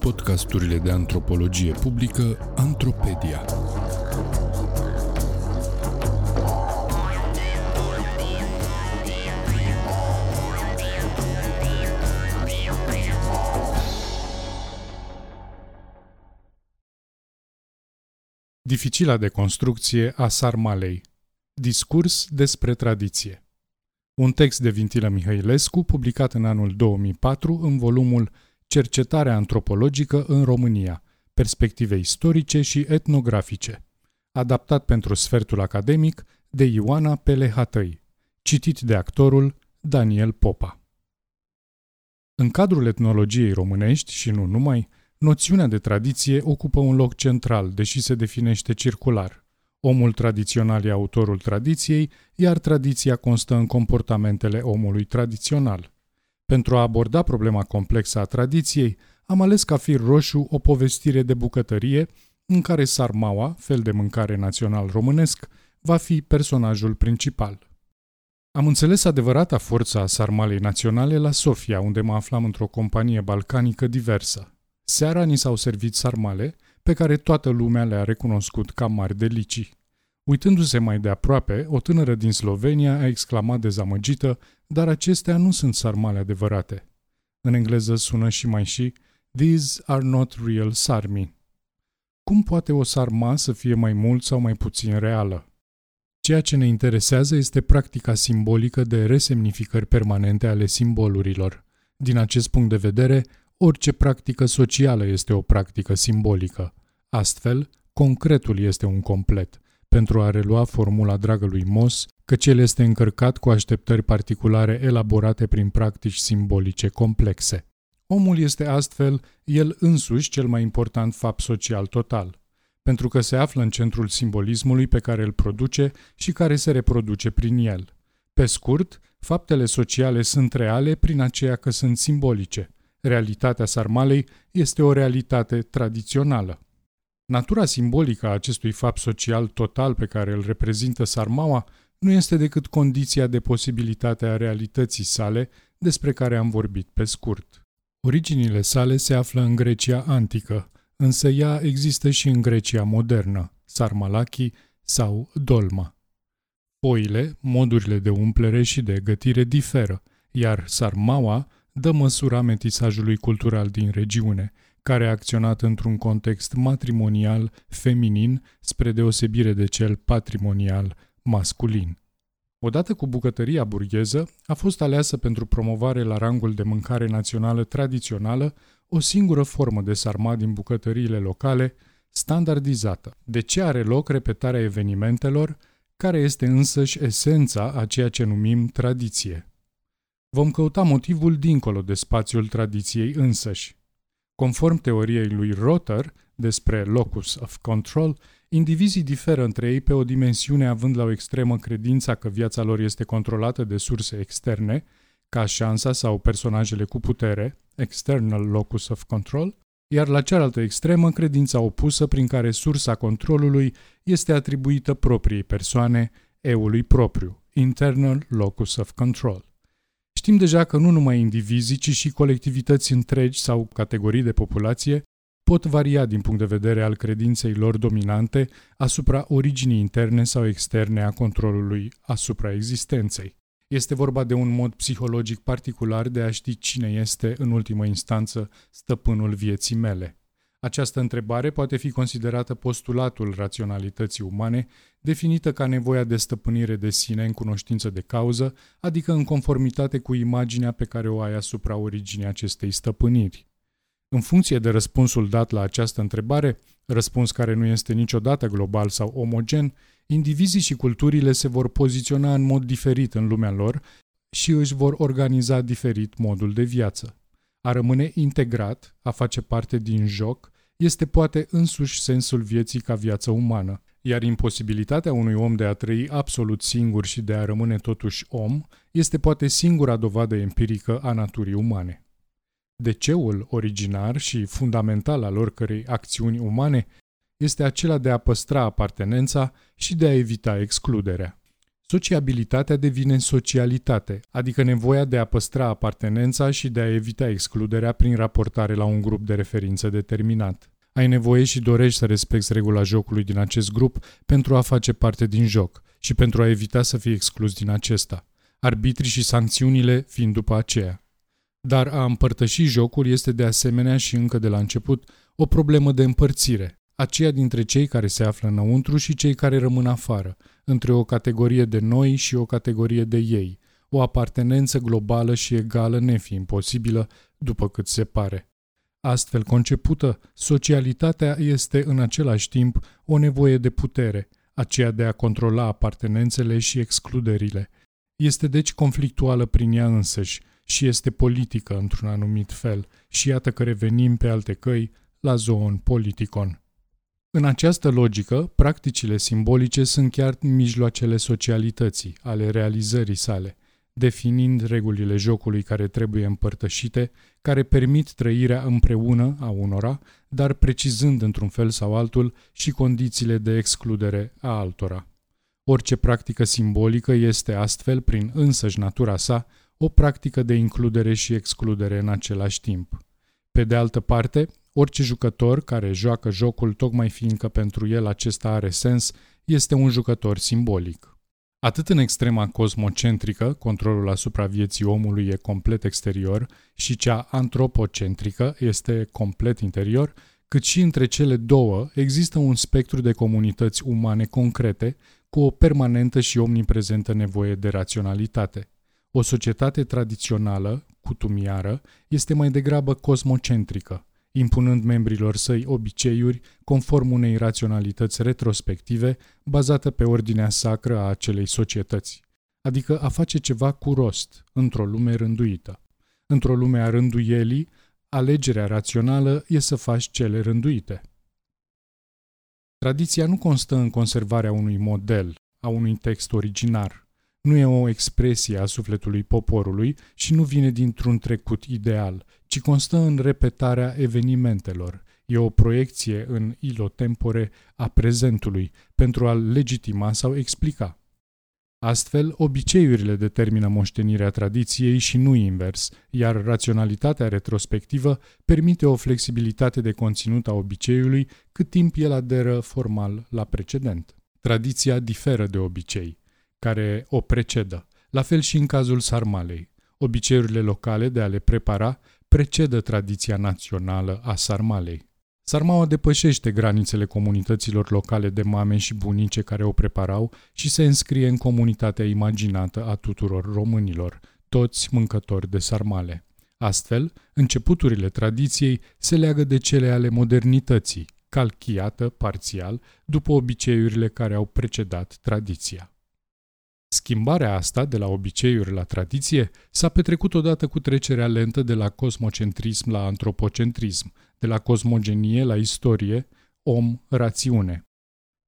Podcasturile de antropologie publică Antropedia. Dificila de construcție a Sarmalei Discurs despre tradiție Un text de Vintilă Mihailescu publicat în anul 2004 în volumul Cercetarea antropologică în România, perspective istorice și etnografice, adaptat pentru sfertul academic de Ioana Pelehatăi, citit de actorul Daniel Popa. În cadrul etnologiei românești și nu numai, noțiunea de tradiție ocupă un loc central, deși se definește circular. Omul tradițional e autorul tradiției, iar tradiția constă în comportamentele omului tradițional. Pentru a aborda problema complexă a tradiției, am ales ca fir roșu o povestire de bucătărie în care sarmaua, fel de mâncare național românesc, va fi personajul principal. Am înțeles adevărata forța a sarmalei naționale la Sofia, unde mă aflam într-o companie balcanică diversă. Seara ni s-au servit sarmale, pe care toată lumea le-a recunoscut ca mari delicii. Uitându-se mai de aproape, o tânără din Slovenia a exclamat dezamăgită, dar acestea nu sunt sarmale adevărate. În engleză sună și mai și These are not real sarmi. Cum poate o sarma să fie mai mult sau mai puțin reală? Ceea ce ne interesează este practica simbolică de resemnificări permanente ale simbolurilor. Din acest punct de vedere, orice practică socială este o practică simbolică. Astfel, concretul este un complet – pentru a relua formula dragului Mos, căci el este încărcat cu așteptări particulare elaborate prin practici simbolice complexe. Omul este astfel el însuși cel mai important fapt social total, pentru că se află în centrul simbolismului pe care îl produce și care se reproduce prin el. Pe scurt, faptele sociale sunt reale prin aceea că sunt simbolice. Realitatea sarmalei este o realitate tradițională. Natura simbolică a acestui fapt social total pe care îl reprezintă sarmaua nu este decât condiția de posibilitate a realității sale despre care am vorbit pe scurt. Originile sale se află în Grecia antică, însă ea există și în Grecia modernă, sarmalaki sau dolma. Foile, modurile de umplere și de gătire diferă, iar sarmaua dă măsura metisajului cultural din regiune – care a acționat într-un context matrimonial feminin spre deosebire de cel patrimonial masculin. Odată cu bucătăria burgheză, a fost aleasă pentru promovare la rangul de mâncare națională tradițională o singură formă de sarmat din bucătăriile locale, standardizată. De ce are loc repetarea evenimentelor, care este însăși esența a ceea ce numim tradiție? Vom căuta motivul dincolo de spațiul tradiției însăși. Conform teoriei lui Rotter despre locus of control, indivizii diferă între ei pe o dimensiune având la o extremă credința că viața lor este controlată de surse externe, ca șansa sau personajele cu putere, external locus of control, iar la cealaltă extremă credința opusă prin care sursa controlului este atribuită propriei persoane, eului propriu, internal locus of control. Știm deja că nu numai indivizii, ci și colectivități întregi sau categorii de populație pot varia din punct de vedere al credinței lor dominante asupra originii interne sau externe a controlului asupra existenței. Este vorba de un mod psihologic particular de a ști cine este, în ultimă instanță, stăpânul vieții mele. Această întrebare poate fi considerată postulatul raționalității umane, definită ca nevoia de stăpânire de sine în cunoștință de cauză, adică în conformitate cu imaginea pe care o ai asupra originii acestei stăpâniri. În funcție de răspunsul dat la această întrebare, răspuns care nu este niciodată global sau omogen, indivizii și culturile se vor poziționa în mod diferit în lumea lor și își vor organiza diferit modul de viață. A rămâne integrat, a face parte din joc, este poate însuși sensul vieții ca viață umană, iar imposibilitatea unui om de a trăi absolut singur și de a rămâne totuși om este poate singura dovadă empirică a naturii umane. Deceul originar și fundamental al oricărei acțiuni umane este acela de a păstra apartenența și de a evita excluderea. Sociabilitatea devine socialitate, adică nevoia de a păstra apartenența și de a evita excluderea prin raportare la un grup de referință determinat. Ai nevoie și dorești să respecti regula jocului din acest grup pentru a face parte din joc și pentru a evita să fii exclus din acesta, arbitrii și sancțiunile fiind după aceea. Dar a împărtăși jocul este de asemenea și încă de la început o problemă de împărțire, aceea dintre cei care se află înăuntru și cei care rămân afară, între o categorie de noi și o categorie de ei, o apartenență globală și egală nefiind posibilă, după cât se pare. Astfel concepută, socialitatea este în același timp o nevoie de putere, aceea de a controla apartenențele și excluderile. Este deci conflictuală prin ea însăși și este politică într-un anumit fel și iată că revenim pe alte căi la zoon politicon. În această logică, practicile simbolice sunt chiar mijloacele socialității, ale realizării sale, definind regulile jocului care trebuie împărtășite, care permit trăirea împreună a unora, dar precizând într-un fel sau altul și condițiile de excludere a altora. Orice practică simbolică este astfel, prin însăși natura sa, o practică de includere și excludere în același timp. Pe de altă parte, orice jucător care joacă jocul tocmai fiindcă pentru el acesta are sens, este un jucător simbolic. Atât în extrema cosmocentrică, controlul asupra vieții omului e complet exterior, și cea antropocentrică este complet interior, cât și între cele două există un spectru de comunități umane concrete, cu o permanentă și omniprezentă nevoie de raționalitate. O societate tradițională, cutumiară, este mai degrabă cosmocentrică, impunând membrilor săi obiceiuri conform unei raționalități retrospective bazată pe ordinea sacră a acelei societăți, adică a face ceva cu rost, într-o lume rânduită. Într-o lume a rânduielii, alegerea rațională e să faci cele rânduite. Tradiția nu constă în conservarea unui model, a unui text originar, nu e o expresie a sufletului poporului și nu vine dintr-un trecut ideal, ci constă în repetarea evenimentelor. E o proiecție în ilotempore a prezentului pentru a legitima sau explica. Astfel, obiceiurile determină moștenirea tradiției și nu invers, iar raționalitatea retrospectivă permite o flexibilitate de conținut a obiceiului cât timp el aderă formal la precedent. Tradiția diferă de obicei care o precedă. La fel și în cazul sarmalei. Obiceiurile locale de a le prepara precedă tradiția națională a sarmalei. Sarmaua depășește granițele comunităților locale de mame și bunice care o preparau și se înscrie în comunitatea imaginată a tuturor românilor, toți mâncători de sarmale. Astfel, începuturile tradiției se leagă de cele ale modernității, calchiată parțial după obiceiurile care au precedat tradiția. Schimbarea asta de la obiceiuri la tradiție s-a petrecut odată cu trecerea lentă de la cosmocentrism la antropocentrism, de la cosmogenie la istorie, om-rațiune.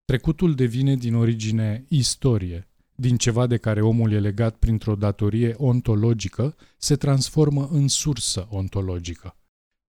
Trecutul devine din origine istorie, din ceva de care omul e legat printr-o datorie ontologică, se transformă în sursă ontologică.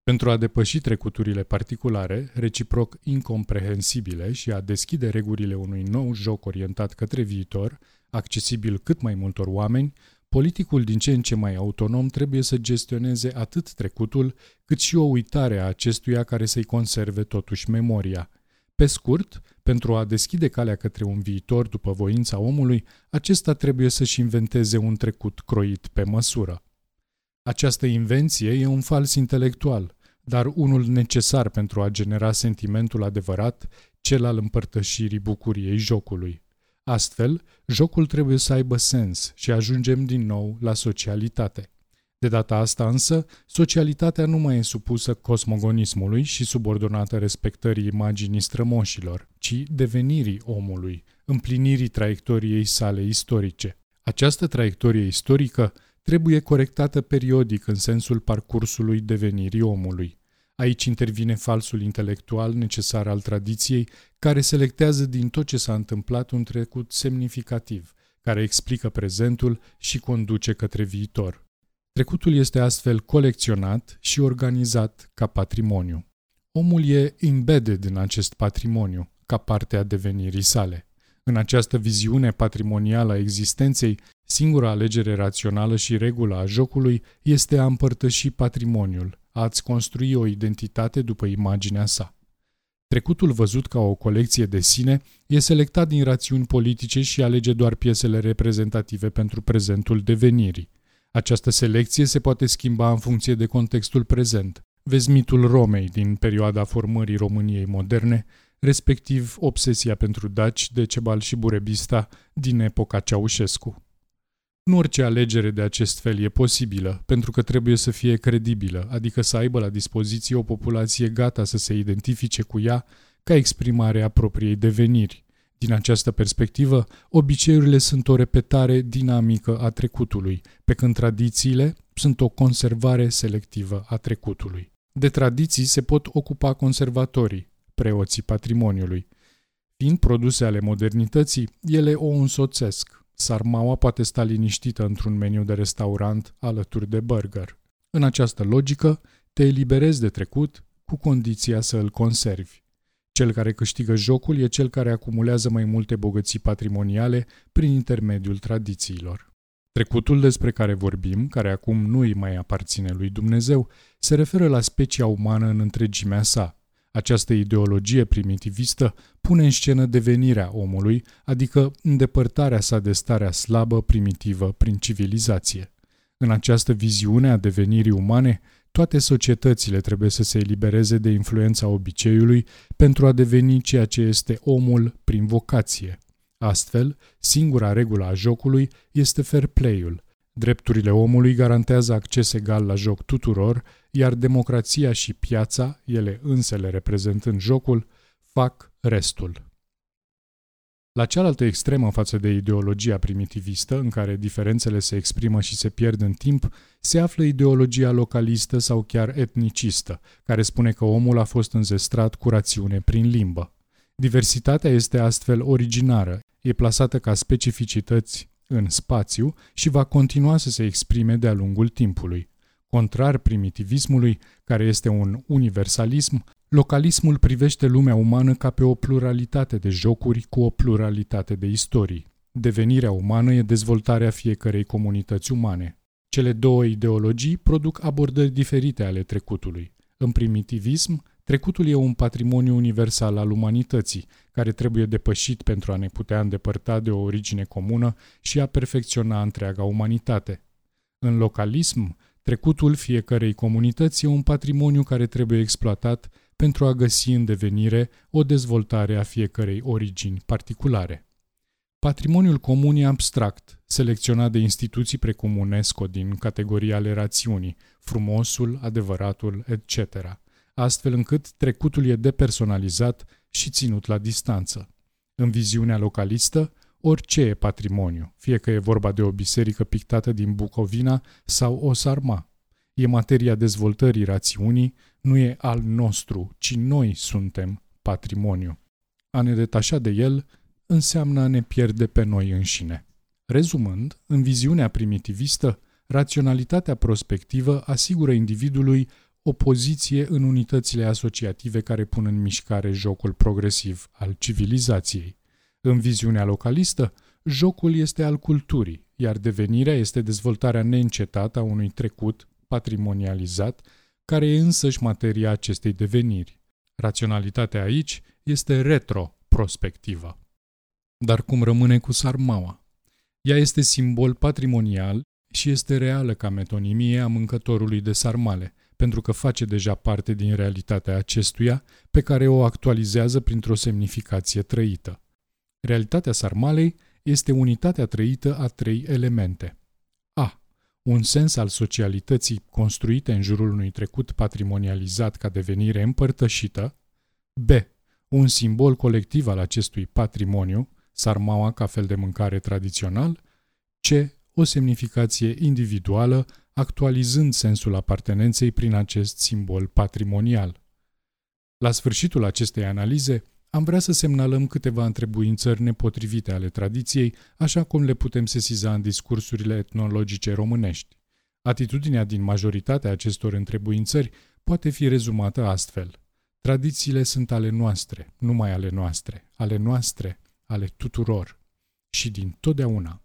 Pentru a depăși trecuturile particulare, reciproc incomprehensibile și a deschide regulile unui nou joc orientat către viitor, accesibil cât mai multor oameni, politicul din ce în ce mai autonom trebuie să gestioneze atât trecutul, cât și o uitare a acestuia care să-i conserve totuși memoria. Pe scurt, pentru a deschide calea către un viitor după voința omului, acesta trebuie să-și inventeze un trecut croit pe măsură. Această invenție e un fals intelectual, dar unul necesar pentru a genera sentimentul adevărat, cel al împărtășirii bucuriei jocului. Astfel, jocul trebuie să aibă sens și ajungem din nou la socialitate. De data asta însă, socialitatea nu mai e supusă cosmogonismului și subordonată respectării imaginii strămoșilor, ci devenirii omului, împlinirii traiectoriei sale istorice. Această traiectorie istorică trebuie corectată periodic în sensul parcursului devenirii omului. Aici intervine falsul intelectual necesar al tradiției, care selectează din tot ce s-a întâmplat un trecut semnificativ, care explică prezentul și conduce către viitor. Trecutul este astfel colecționat și organizat ca patrimoniu. Omul e embedded în acest patrimoniu, ca parte a devenirii sale. În această viziune patrimonială a existenței, singura alegere rațională și regulă a jocului este a împărtăși patrimoniul, a-ți construi o identitate după imaginea sa. Trecutul văzut ca o colecție de sine e selectat din rațiuni politice și alege doar piesele reprezentative pentru prezentul devenirii. Această selecție se poate schimba în funcție de contextul prezent. Vezi mitul Romei din perioada formării României moderne, respectiv obsesia pentru daci de Cebal și Burebista din epoca Ceaușescu. Nu orice alegere de acest fel e posibilă, pentru că trebuie să fie credibilă, adică să aibă la dispoziție o populație gata să se identifice cu ea ca exprimare a propriei deveniri. Din această perspectivă, obiceiurile sunt o repetare dinamică a trecutului, pe când tradițiile sunt o conservare selectivă a trecutului. De tradiții se pot ocupa conservatorii, preoții patrimoniului. Fiind produse ale modernității, ele o însoțesc, Sarmaua poate sta liniștită într-un meniu de restaurant alături de burger. În această logică, te eliberezi de trecut cu condiția să îl conservi. Cel care câștigă jocul e cel care acumulează mai multe bogății patrimoniale prin intermediul tradițiilor. Trecutul despre care vorbim, care acum nu îi mai aparține lui Dumnezeu, se referă la specia umană în întregimea sa, această ideologie primitivistă pune în scenă devenirea omului, adică îndepărtarea sa de starea slabă, primitivă, prin civilizație. În această viziune a devenirii umane, toate societățile trebuie să se elibereze de influența obiceiului pentru a deveni ceea ce este omul prin vocație. Astfel, singura regulă a jocului este fair play-ul, Drepturile omului garantează acces egal la joc tuturor, iar democrația și piața, ele însele reprezentând jocul, fac restul. La cealaltă extremă față de ideologia primitivistă, în care diferențele se exprimă și se pierd în timp, se află ideologia localistă sau chiar etnicistă, care spune că omul a fost înzestrat cu rațiune prin limbă. Diversitatea este astfel originară, e plasată ca specificități în spațiu și va continua să se exprime de-a lungul timpului. Contrar primitivismului, care este un universalism, localismul privește lumea umană ca pe o pluralitate de jocuri cu o pluralitate de istorii. Devenirea umană e dezvoltarea fiecărei comunități umane. Cele două ideologii produc abordări diferite ale trecutului. În primitivism, Trecutul e un patrimoniu universal al umanității, care trebuie depășit pentru a ne putea îndepărta de o origine comună și a perfecționa întreaga umanitate. În localism, trecutul fiecărei comunități e un patrimoniu care trebuie exploatat pentru a găsi în devenire o dezvoltare a fiecărei origini particulare. Patrimoniul comun e abstract, selecționat de instituții precum UNESCO din categoria ale rațiunii, frumosul, adevăratul, etc., astfel încât trecutul e depersonalizat și ținut la distanță. În viziunea localistă, orice e patrimoniu, fie că e vorba de o biserică pictată din Bucovina sau o sarma. E materia dezvoltării rațiunii, nu e al nostru, ci noi suntem patrimoniu. A ne detașa de el înseamnă a ne pierde pe noi înșine. Rezumând, în viziunea primitivistă, raționalitatea prospectivă asigură individului o poziție în unitățile asociative care pun în mișcare jocul progresiv al civilizației. În viziunea localistă, jocul este al culturii, iar devenirea este dezvoltarea neîncetată a unui trecut patrimonializat, care e însăși materia acestei deveniri. Raționalitatea aici este retro-prospectivă. Dar cum rămâne cu sarmaua? Ea este simbol patrimonial și este reală ca metonimie a mâncătorului de sarmale, pentru că face deja parte din realitatea acestuia, pe care o actualizează printr-o semnificație trăită. Realitatea sarmalei este unitatea trăită a trei elemente. A. Un sens al socialității construite în jurul unui trecut patrimonializat ca devenire împărtășită. B. Un simbol colectiv al acestui patrimoniu, sarmaua ca fel de mâncare tradițional. C. O semnificație individuală actualizând sensul apartenenței prin acest simbol patrimonial. La sfârșitul acestei analize, am vrea să semnalăm câteva întrebuințări nepotrivite ale tradiției, așa cum le putem sesiza în discursurile etnologice românești. Atitudinea din majoritatea acestor întrebuințări poate fi rezumată astfel. Tradițiile sunt ale noastre, numai ale noastre, ale noastre, ale tuturor și din totdeauna.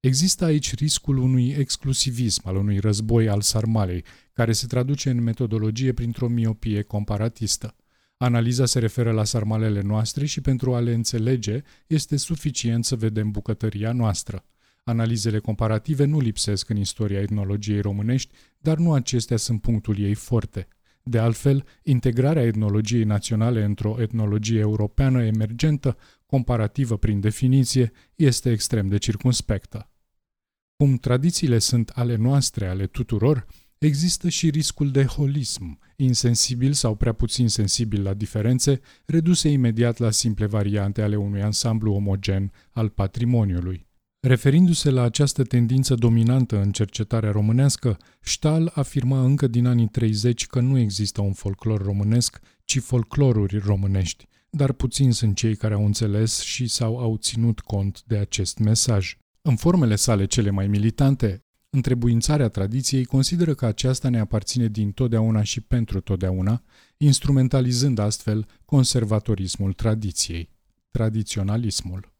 Există aici riscul unui exclusivism, al unui război al sarmalei, care se traduce în metodologie printr-o miopie comparatistă. Analiza se referă la sarmalele noastre și pentru a le înțelege este suficient să vedem bucătăria noastră. Analizele comparative nu lipsesc în istoria etnologiei românești, dar nu acestea sunt punctul ei forte. De altfel, integrarea etnologiei naționale într-o etnologie europeană emergentă, comparativă prin definiție, este extrem de circunspectă. Cum tradițiile sunt ale noastre, ale tuturor, există și riscul de holism, insensibil sau prea puțin sensibil la diferențe, reduse imediat la simple variante ale unui ansamblu omogen al patrimoniului. Referindu-se la această tendință dominantă în cercetarea românească, Stahl afirma încă din anii 30 că nu există un folclor românesc, ci folcloruri românești, dar puțini sunt cei care au înțeles și sau au ținut cont de acest mesaj. În formele sale cele mai militante, întrebuințarea tradiției consideră că aceasta ne aparține din totdeauna și pentru totdeauna, instrumentalizând astfel conservatorismul tradiției, tradiționalismul.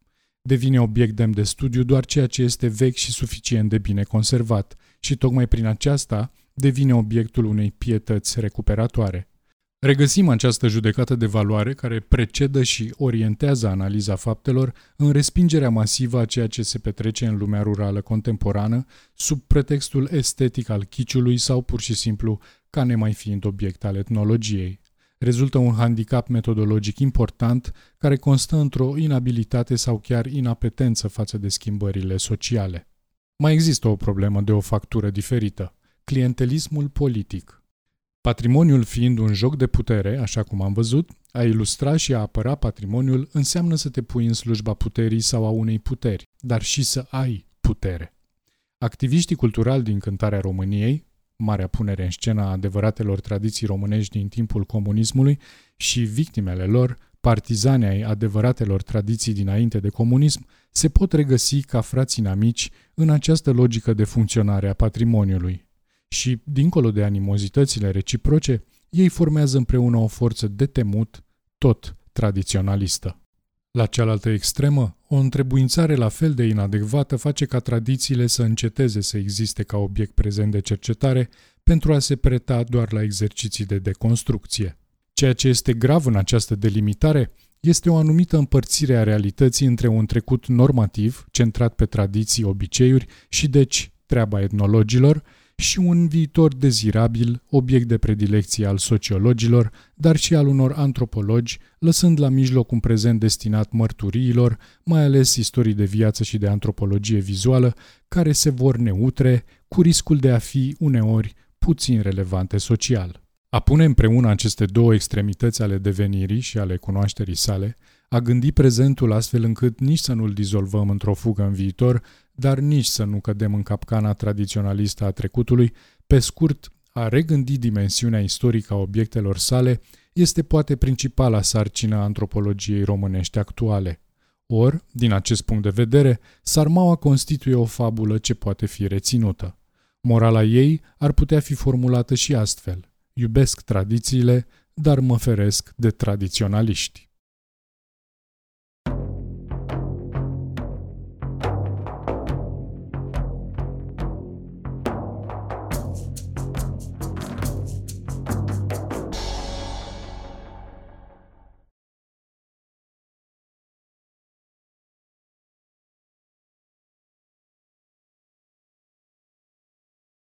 Devine obiect demn de studiu doar ceea ce este vechi și suficient de bine conservat și tocmai prin aceasta devine obiectul unei pietăți recuperatoare. Regăsim această judecată de valoare care precedă și orientează analiza faptelor în respingerea masivă a ceea ce se petrece în lumea rurală contemporană sub pretextul estetic al chiciului sau pur și simplu ca nemai fiind obiect al etnologiei. Rezultă un handicap metodologic important care constă într-o inabilitate sau chiar inapetență față de schimbările sociale. Mai există o problemă de o factură diferită, clientelismul politic. Patrimoniul fiind un joc de putere, așa cum am văzut, a ilustra și a apăra patrimoniul înseamnă să te pui în slujba puterii sau a unei puteri, dar și să ai putere. Activiștii culturali din cântarea României, marea punere în scenă a adevăratelor tradiții românești din timpul comunismului și victimele lor, partizanii ai adevăratelor tradiții dinainte de comunism, se pot regăsi ca frații amici în această logică de funcționare a patrimoniului și, dincolo de animozitățile reciproce, ei formează împreună o forță de temut, tot tradiționalistă. La cealaltă extremă, o întrebuințare la fel de inadecvată face ca tradițiile să înceteze să existe ca obiect prezent de cercetare pentru a se preta doar la exerciții de deconstrucție. Ceea ce este grav în această delimitare este o anumită împărțire a realității între un trecut normativ, centrat pe tradiții, obiceiuri și deci treaba etnologilor, și un viitor dezirabil, obiect de predilecție al sociologilor, dar și al unor antropologi, lăsând la mijloc un prezent destinat mărturiilor, mai ales istorii de viață și de antropologie vizuală, care se vor neutre, cu riscul de a fi uneori puțin relevante social. A pune împreună aceste două extremități ale devenirii și ale cunoașterii sale, a gândi prezentul astfel încât nici să nu-l dizolvăm într-o fugă în viitor, dar nici să nu cădem în capcana tradiționalistă a trecutului, pe scurt, a regândi dimensiunea istorică a obiectelor sale este poate principala sarcină a antropologiei românești actuale. Or, din acest punct de vedere, Sarmaua constituie o fabulă ce poate fi reținută. Morala ei ar putea fi formulată și astfel. Iubesc tradițiile, dar mă feresc de tradiționaliști.